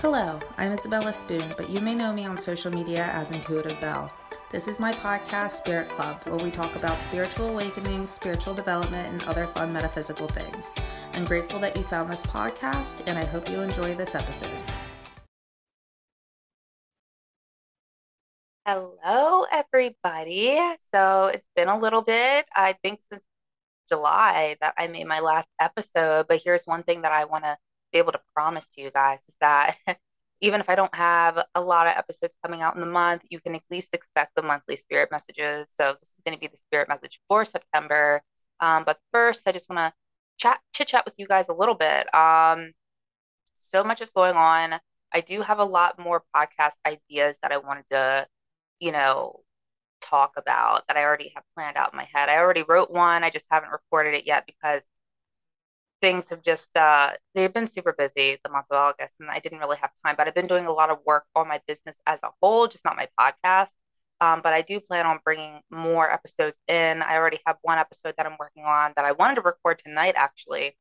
Hello, I'm Isabella Spoon, but you may know me on social media as Intuitive Belle. This is my podcast, Spirit Club, where we talk about spiritual awakenings, spiritual development, and other fun metaphysical things. I'm grateful that you found this podcast, and I hope you enjoy this episode. Hello, everybody. So it's been a little bit, I think since July, that I made my last episode, but here's one thing that I want to be able to promise to you guys is that even if I don't have a lot of episodes coming out in the month, you can at least expect the monthly spirit messages. So this is going to be the spirit message for September. Um, but first, I just want to chat, chit chat with you guys a little bit. Um, so much is going on. I do have a lot more podcast ideas that I wanted to, you know, talk about that I already have planned out in my head. I already wrote one. I just haven't recorded it yet because things have just uh, they've been super busy the month of August, and I didn't really have time. But I've been doing a lot of work on my business as a whole, just not my podcast. Um, but I do plan on bringing more episodes in. I already have one episode that I'm working on that I wanted to record tonight, actually,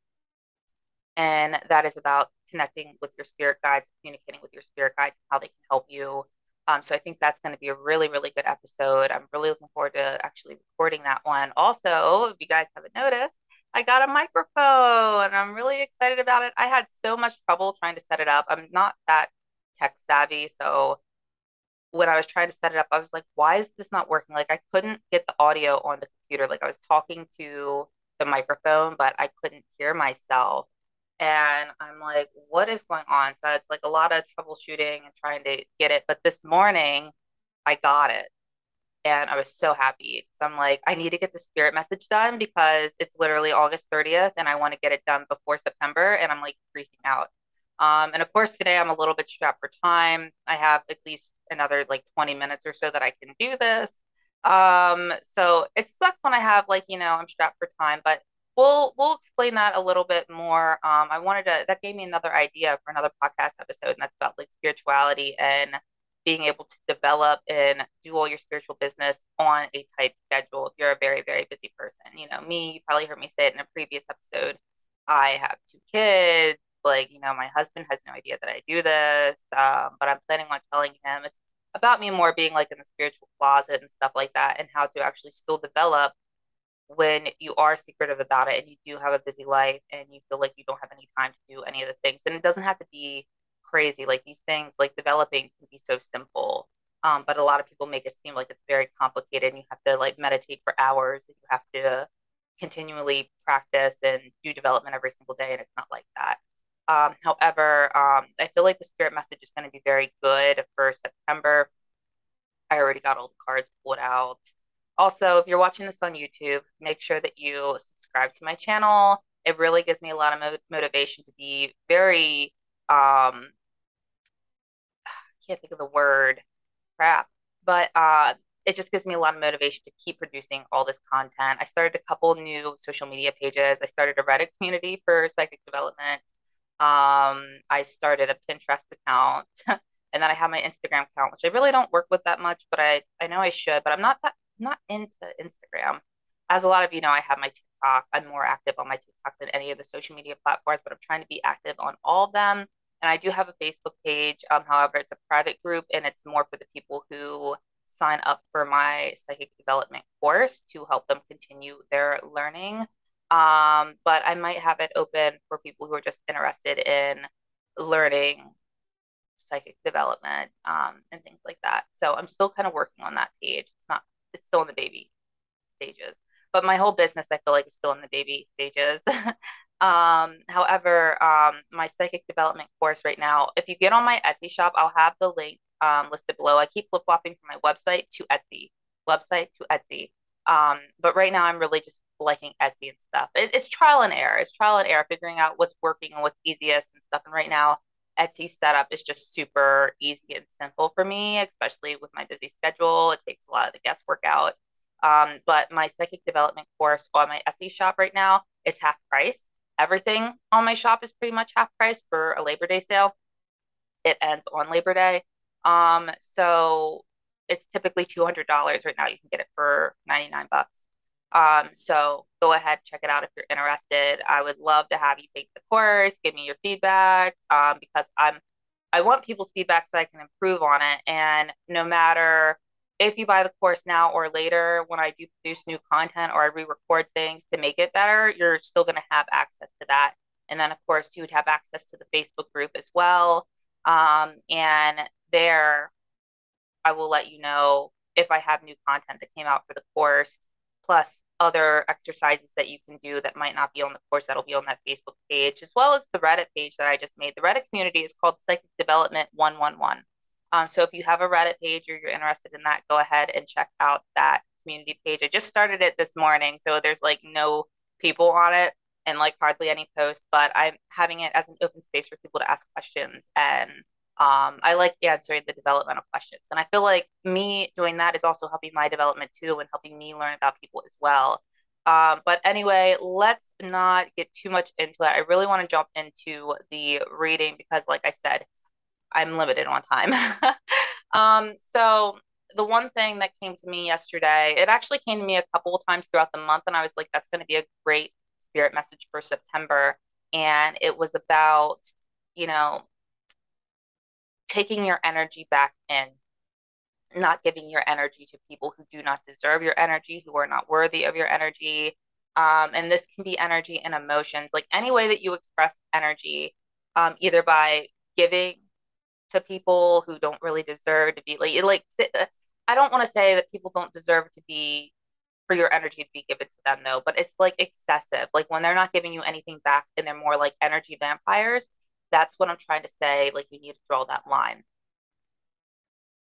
and that is about connecting with your spirit guides, communicating with your spirit guides, and how they can help you. Um, so I think that's going to be a really, really good episode. I'm really looking forward to actually recording that one. Also, if you guys haven't noticed, I got a microphone and I'm really excited about it. I had so much trouble trying to set it up. I'm not that tech savvy. So when I was trying to set it up, I was like, why is this not working? Like I couldn't get the audio on the computer. Like I was talking to the microphone, but I couldn't hear myself. And I'm like, what is going on? So it's like a lot of troubleshooting and trying to get it. But this morning, I got it and I was so happy. So I'm like, I need to get the spirit message done because it's literally August 30th and I want to get it done before September. And I'm like freaking out. Um, and of course, today I'm a little bit strapped for time. I have at least another like 20 minutes or so that I can do this. Um, so it sucks when I have like, you know, I'm strapped for time, but we'll we'll explain that a little bit more. Um, I wanted to that gave me another idea for another podcast episode, and that's about like spirituality and being able to develop and do all your spiritual business on a tight schedule if you're a very, very busy person. You know, me, you probably heard me say it in a previous episode. I have two kids. Like, you know, my husband has no idea that I do this, um, but I'm planning on telling him it's about me more being like in the spiritual closet and stuff like that, and how to actually still develop when you are secretive about it and you do have a busy life and you feel like you don't have any time to do any of the things. And it doesn't have to be crazy. Like these things, like developing can be so simple. Um, but a lot of people make it seem like it's very complicated and you have to like meditate for hours and you have to continually practice and do development every single day. And it's not like that. Um, however, um, I feel like the spirit message is going to be very good for September. I already got all the cards pulled out. Also, if you're watching this on YouTube, make sure that you subscribe to my channel. It really gives me a lot of mo- motivation to be very um, can't think of the word crap, but uh, it just gives me a lot of motivation to keep producing all this content. I started a couple new social media pages. I started a Reddit community for psychic development. Um, I started a Pinterest account, and then I have my Instagram account, which I really don't work with that much, but I I know I should. But I'm not that not into Instagram. As a lot of you know, I have my TikTok. I'm more active on my TikTok than any of the social media platforms, but I'm trying to be active on all of them. And I do have a Facebook page. Um, however, it's a private group and it's more for the people who sign up for my psychic development course to help them continue their learning. Um, but I might have it open for people who are just interested in learning psychic development um, and things like that. So I'm still kind of working on that page. It's not, it's still in the baby stages, but my whole business I feel like is still in the baby stages. Um, however, um, my psychic development course right now, if you get on my Etsy shop, I'll have the link um, listed below. I keep flip flopping from my website to Etsy, website to Etsy. Um, but right now, I'm really just liking Etsy and stuff. It, it's trial and error. It's trial and error, figuring out what's working and what's easiest and stuff. And right now, Etsy setup is just super easy and simple for me, especially with my busy schedule. It takes a lot of the guesswork out. Um, but my psychic development course on my Etsy shop right now is half price everything on my shop is pretty much half price for a Labor Day sale. It ends on Labor Day. Um, so it's typically $200 right now. You can get it for 99 bucks. Um, so go ahead, check it out if you're interested. I would love to have you take the course, give me your feedback, um, because I'm I want people's feedback so I can improve on it. And no matter if you buy the course now or later, when I do produce new content or I re-record things to make it better, you're still going to have access to that. And then, of course, you would have access to the Facebook group as well. Um, and there, I will let you know if I have new content that came out for the course, plus other exercises that you can do that might not be on the course that'll be on that Facebook page, as well as the Reddit page that I just made. The Reddit community is called Psychic Development 111. Um, so if you have a Reddit page or you're interested in that, go ahead and check out that community page. I just started it this morning, so there's like no people on it and like hardly any posts, but I'm having it as an open space for people to ask questions and um, I like answering the developmental questions. And I feel like me doing that is also helping my development too and helping me learn about people as well. Um, but anyway, let's not get too much into it. I really want to jump into the reading because, like I said, I'm limited on time. um, so the one thing that came to me yesterday, it actually came to me a couple of times throughout the month, and I was like, that's going to be a great spirit message for September. And it was about, you know, taking your energy back in, not giving your energy to people who do not deserve your energy, who are not worthy of your energy. Um, and this can be energy and emotions, like any way that you express energy, um, either by giving to people who don't really deserve to be like, like I don't want to say that people don't deserve to be for your energy to be given to them though, but it's like excessive. Like when they're not giving you anything back and they're more like energy vampires, that's what I'm trying to say. Like you need to draw that line.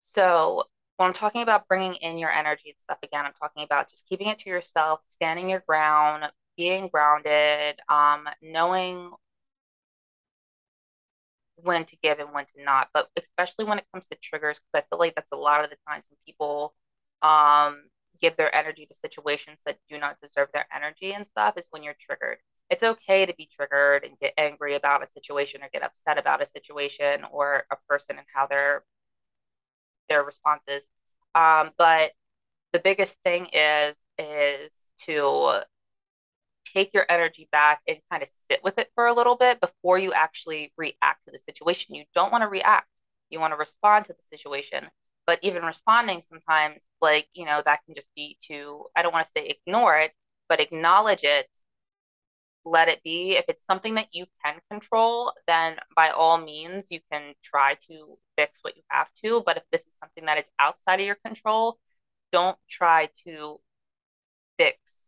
So when I'm talking about bringing in your energy and stuff again, I'm talking about just keeping it to yourself, standing your ground, being grounded, um, knowing when to give and when to not. But especially when it comes to triggers, because I feel like that's a lot of the times when people um, give their energy to situations that do not deserve their energy and stuff is when you're triggered it's okay to be triggered and get angry about a situation or get upset about a situation or a person and how their their responses. Um, but the biggest thing is is to take your energy back and kind of sit with it for a little bit before you actually react to the situation. You don't want to react. You want to respond to the situation. But even responding sometimes, like, you know, that can just be to, I don't want to say ignore it, but acknowledge it let it be. If it's something that you can control, then by all means, you can try to fix what you have to. But if this is something that is outside of your control, don't try to fix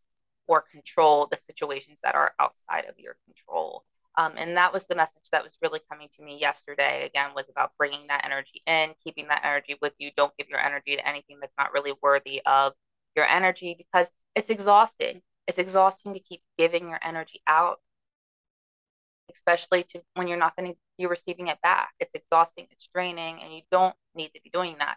or control the situations that are outside of your control. Um, and that was the message that was really coming to me yesterday. Again, was about bringing that energy in, keeping that energy with you. Don't give your energy to anything that's not really worthy of your energy because it's exhausting it's exhausting to keep giving your energy out, especially to when you're not going to be receiving it back. It's exhausting, it's draining, and you don't need to be doing that.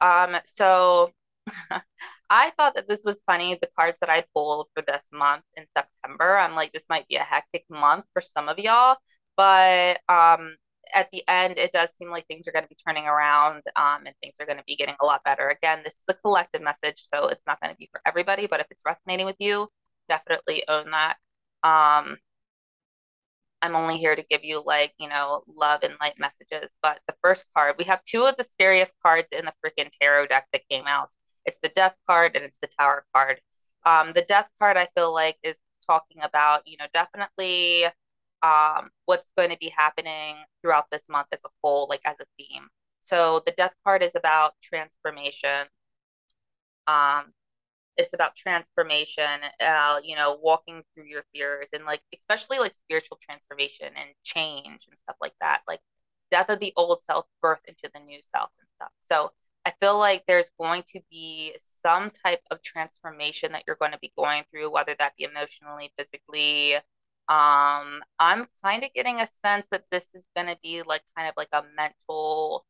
Um, so I thought that this was funny. The cards that I pulled for this month in September, I'm like, this might be a hectic month for some of y'all, but um, at the end, it does seem like things are going to be turning around um, and things are going to be getting a lot better. Again, this is a collective message, so it's not going to be for everybody, but if it's resonating with you, definitely own that. Um, I'm only here to give you like, you know, love and light messages. But the first card, we have two of the scariest cards in the freaking tarot deck that came out. It's the death card and it's the tower card. Um, the death card, I feel like, is talking about, you know, definitely um, what's going to be happening throughout this month as a whole, like as a theme. So the death card is about transformation. Um, it's about transformation, uh, you know, walking through your fears and like especially like spiritual transformation and change and stuff like that. Like death of the old self, birth into the new self and stuff. So I feel like there's going to be some type of transformation that you're going to be going through, whether that be emotionally, physically, um, I'm kind of getting a sense that this is going to be like kind of like a mental,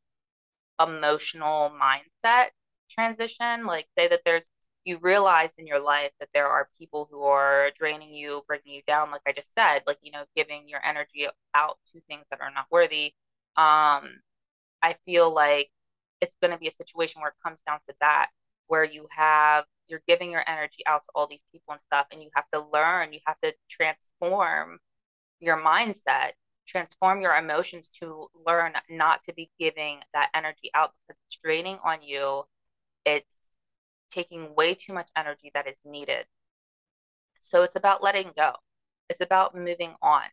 emotional mindset transition. Like, say that there's, you realize in your life that there are people who are draining you, bringing you down, like I just said, like, you know, giving your energy out to things that are not worthy. Um, I feel like it's going to be a situation where it comes down to that, where you have you're giving your energy out to all these people and stuff and you have to learn you have to transform your mindset transform your emotions to learn not to be giving that energy out because it's draining on you. It's taking way too much energy that is needed. So it's about letting go. It's about moving on,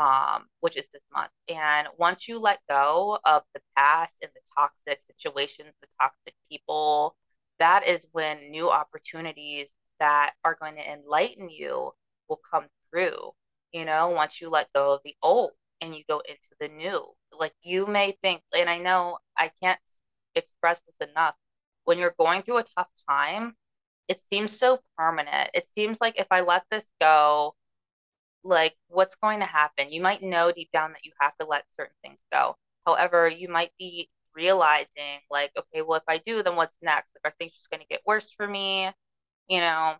um, which is this month. And once you let go of the past and the toxic situations, the toxic people, that is when new opportunities that are going to enlighten you will come through. You know, once you let go of the old and you go into the new. Like you may think, and I know I can't express this enough, when you're going through a tough time, it seems so permanent. It seems like if I let this go, like what's going to happen? You might know deep down that you have to let certain things go. However, you might be realizing like, okay, well, if I do, then what's next? Like, are things just going to get worse for me? You know,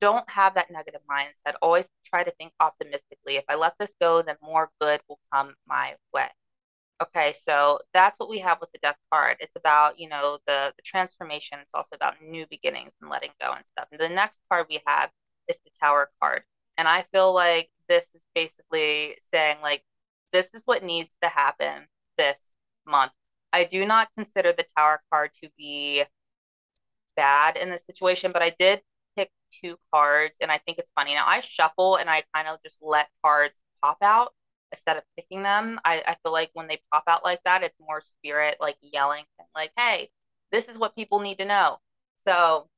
don't have that negative mindset. Always try to think optimistically. If I let this go, then more good will come my way. Okay, so that's what we have with the death card. It's about, you know, the, the transformation. It's also about new beginnings and letting go and stuff. And the next card we have is the tower card. And I feel like this is basically saying, like, this is what needs to happen this month. I do not consider the tower card to be bad in this situation, but I did pick two cards and I think it's funny. Now I shuffle and I kind of just let cards pop out instead of picking them. I, I feel like when they pop out like that, it's more spirit like yelling like, hey, this is what people need to know. So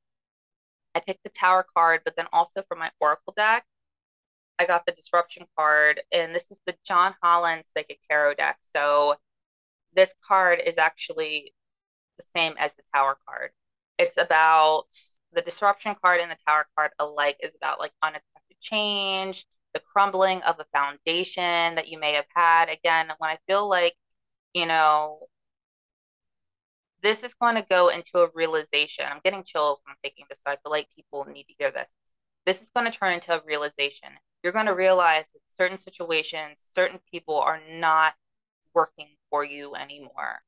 I picked the tower card, but then also for my oracle deck, I got the disruption card, and this is the John Holland Psychic Tarot deck. So this card is actually the same as the tower card. It's about the disruption card and the tower card alike is about like unexpected change, the crumbling of a foundation that you may have had. Again, when I feel like, you know, this is going to go into a realization. I'm getting chills when I'm thinking this, so I feel like people need to hear this. This is going to turn into a realization. You're going to realize that certain situations, certain people are not working for you anymore.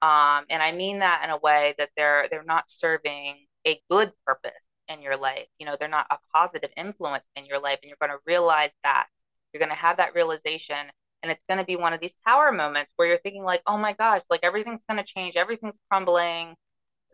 Um, and I mean that in a way that they're they're not serving a good purpose in your life. You know, they're not a positive influence in your life. And you're going to realize that. You're going to have that realization. And it's going to be one of these tower moments where you're thinking, like, oh my gosh, like everything's going to change, everything's crumbling.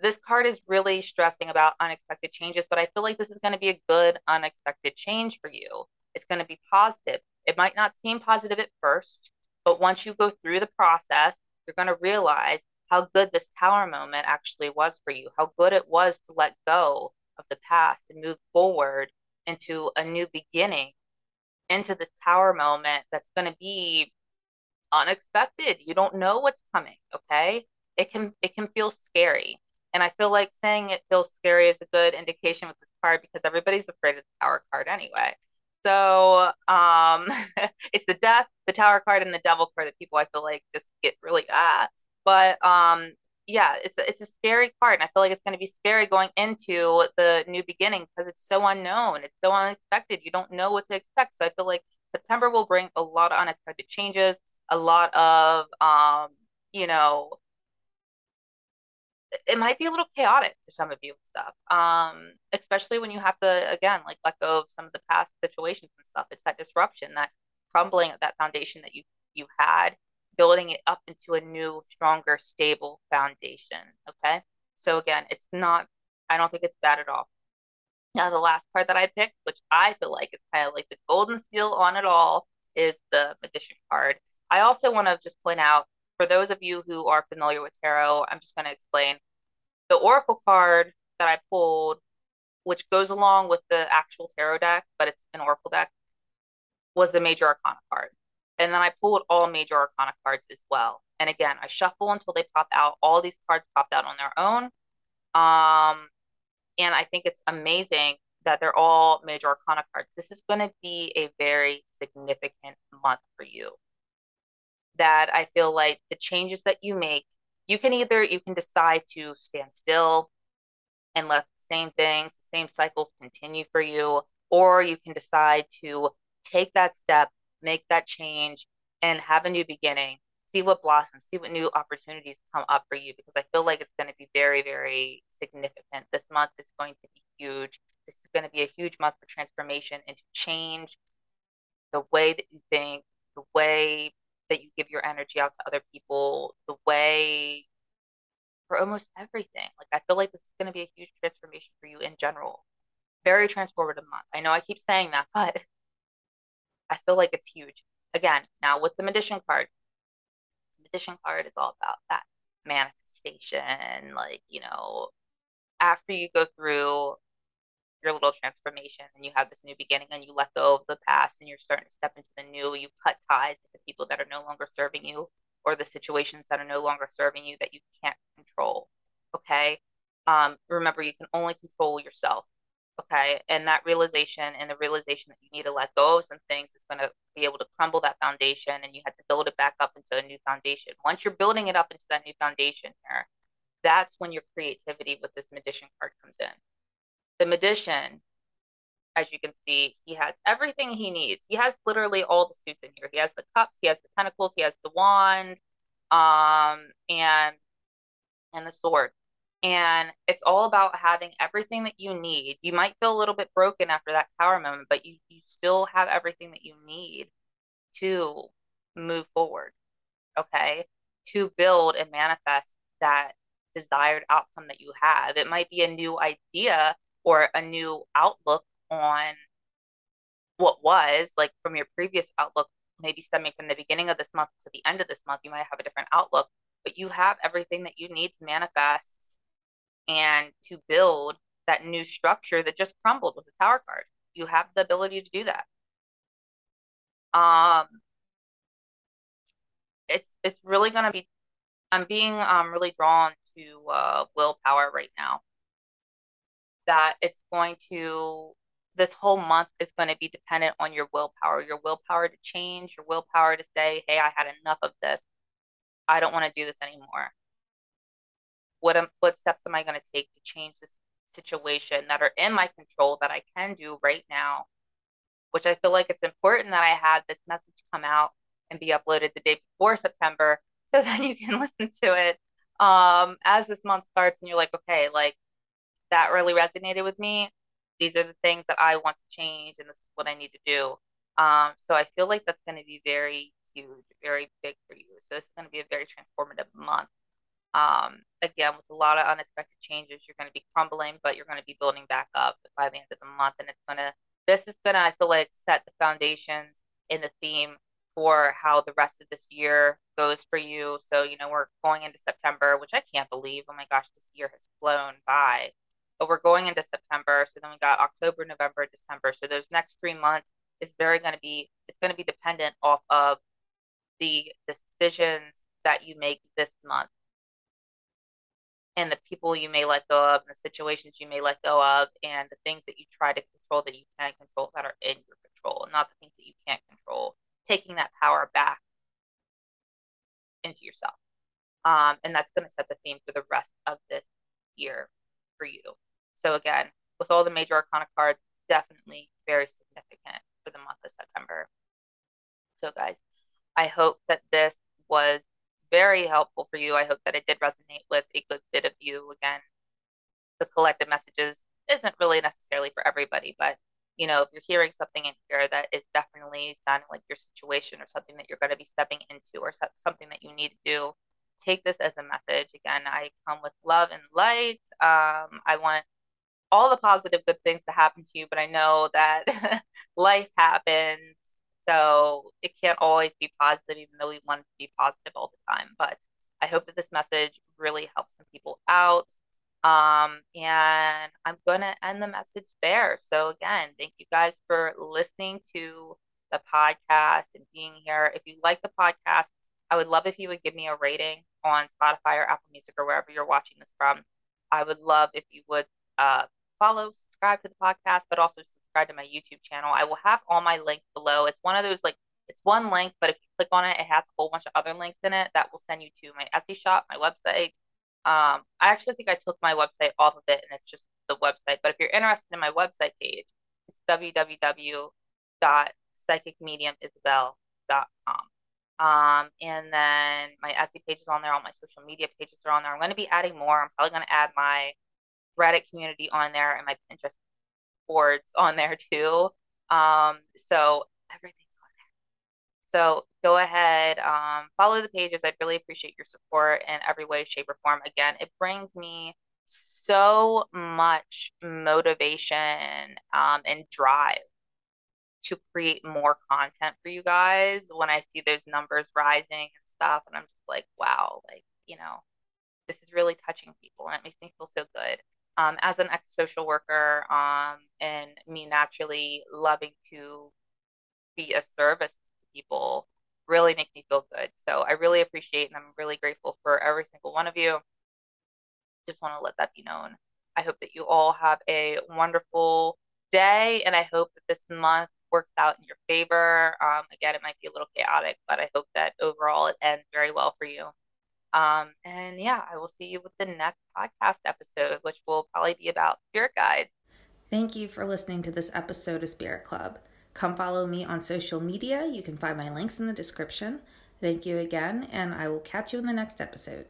This card is really stressing about unexpected changes, but I feel like this is going to be a good unexpected change for you. It's going to be positive. It might not seem positive at first, but once you go through the process, you're going to realize how good this tower moment actually was for you, how good it was to let go of the past and move forward into a new beginning, into this tower moment that's going to be unexpected. You don't know what's coming, okay? It can it can feel scary. And I feel like saying it feels scary is a good indication with this card because everybody's afraid of the tower card anyway. So um it's the death, the tower card, and the devil card that people I feel like just get really ah. But um yeah, it's a, it's a scary card, and I feel like it's going to be scary going into the new beginning because it's so unknown, it's so unexpected. You don't know what to expect. So I feel like September will bring a lot of unexpected changes, a lot of um, you know, it might be a little chaotic for some of you and stuff. Um, especially when you have to again like let go of some of the past situations and stuff. It's that disruption, that crumbling of that foundation that you you had building it up into a new, stronger, stable foundation. Okay. So again, it's not, I don't think it's bad at all. Now, the last card that I picked, which I feel like is kind of like the golden seal on it all, is the Magician card. I also want to just point out for those of you who are familiar with tarot, I'm just going to explain the Oracle card that I pulled, which goes along with the actual tarot deck, but it's an Oracle deck, was the Major Arcana card. And then I pulled all major arcana cards as well. And again, I shuffle until they pop out. All these cards popped out on their own. Um, and I think it's amazing that they're all major arcana cards. This is going to be a very significant month for you. That I feel like the changes that you make, you can either you can decide to stand still and let the same things, the same cycles continue for you, or you can decide to take that step make that change and have a new beginning see what blossoms see what new opportunities come up for you because i feel like it's going to be very very significant. This month is going to be huge. This is going to be a huge month for transformation into change the way that you think, the way that you give your energy out to other people, the way for almost everything. Like I feel like this is going to be a huge transformation for you in general. Very transformative month. I know I keep saying that, but I feel like it's huge. Again, now with the magician card, the magician card is all about that manifestation. Like, you know, after you go through your little transformation and you have this new beginning and you let go of the past and you're starting to step into the new, you cut ties with the people that are no longer serving you or the situations that are no longer serving you that you can't control. Okay. Um, remember, you can only control yourself. Okay. And that realization and the realization that you need to let go of some things is going to be able to crumble that foundation and you have to build it back up into a new foundation. Once you're building it up into that new foundation here, that's when your creativity with this magician card comes in. The magician, as you can see, he has everything he needs. He has literally all the suits in here. He has the cups, he has the pentacles, he has the wand, um, and and the sword. And it's all about having everything that you need. You might feel a little bit broken after that tower moment, but you you still have everything that you need to move forward. Okay? To build and manifest that desired outcome that you have. It might be a new idea or a new outlook on what was like from your previous outlook, maybe stemming from the beginning of this month to the end of this month, you might have a different outlook, but you have everything that you need to manifest and to build that new structure that just crumbled with the tower card. You have the ability to do that. Um, it's it's really gonna be. I'm being um really drawn to uh, willpower right now. That it's going to this whole month is going to be dependent on your willpower, your willpower to change, your willpower to say, "Hey, I had enough of this. I don't want to do this anymore." What am, what steps am I going to take to change this situation that are in my control that I can do right now? Which I feel like it's important that I had this message come out and be uploaded the day before September so then you can listen to it um, as this month starts and you're like, okay, like that really resonated with me. These are the things that I want to change and this is what I need to do. Um, so I feel like that's going to be very huge, very big for you. So this is going to be a very transformative month. Um, again, with a lot of unexpected changes, you're going to be crumbling, but you're going to be building back up by the end of the month. And it's going to, this is going to, I feel like, set the foundations in the theme for how the rest of this year goes for you. So, you know, we're going into September, which I can't believe. Oh my gosh, this year has flown by. But we're going into September. So then we got October, November, December. So those next three months is very going to be, it's going to be dependent off of the decisions that you make this month and the people you may let go of and the situations you may let go of and the things that you try to control that you can control that are in your control, not the things that you can't control taking that power back into yourself. Um, and that's going to set the theme for the rest of this year for you. So again, with all the major arcana cards, definitely very significant for the month of September. So guys, I hope that this was very helpful for you. I hope that it did resonate with a good bit of you. Again, the collective messages isn't really necessarily for everybody, but you know, if you're hearing something in here that is definitely sounding like your situation or something that you're going to be stepping into or something that you need to do, take this as a message. Again, I come with love and light. Um, I want all the positive good things to happen to you, but I know that life happens. So it can't always be positive, even though we want to be positive all the time. But I hope that this message really helps some people out. Um, and I'm going to end the message there. So, again, thank you guys for listening to the podcast and being here. If you like the podcast, I would love if you would give me a rating on Spotify or Apple Music or wherever you're watching this from. I would love if you would uh, follow, subscribe to the podcast, but also subscribe to my YouTube channel. I will have all my links below. It's one of those like it's one link, but if you click on it, it has a whole bunch of other links in it that will send you to my Etsy shop, my website, um, I actually think I took my website off of it and it's just the website. But if you're interested in my website page, it's www.psychicmediumisabelle.com. Um, and then my Etsy page is on there, all my social media pages are on there. I'm going to be adding more. I'm probably going to add my Reddit community on there and my Pinterest boards on there too. Um, so everything's on there. So go ahead, um, follow the pages. I'd really appreciate your support in every way, shape, or form. Again, it brings me so much motivation um, and drive to create more content for you guys when I see those numbers rising and stuff. And I'm just like, wow, like, you know, this is really touching people and it makes me feel so good. Um, as an ex social worker, um, and me naturally loving to be a service to people really makes me feel good. So I really appreciate and I'm really grateful for every single one of you. Just want to let that be known. I hope that you all have a wonderful day and I hope that this month works out in your favor. Um, again, it might be a little chaotic, but I hope that overall it ends very well for you. Um, and yeah, I will see you with the next podcast episode, which will probably be about spirit guides. Thank you for listening to this episode of Spirit Club. Come follow me on social media. You can find my links in the description. Thank you again, and I will catch you in the next episode.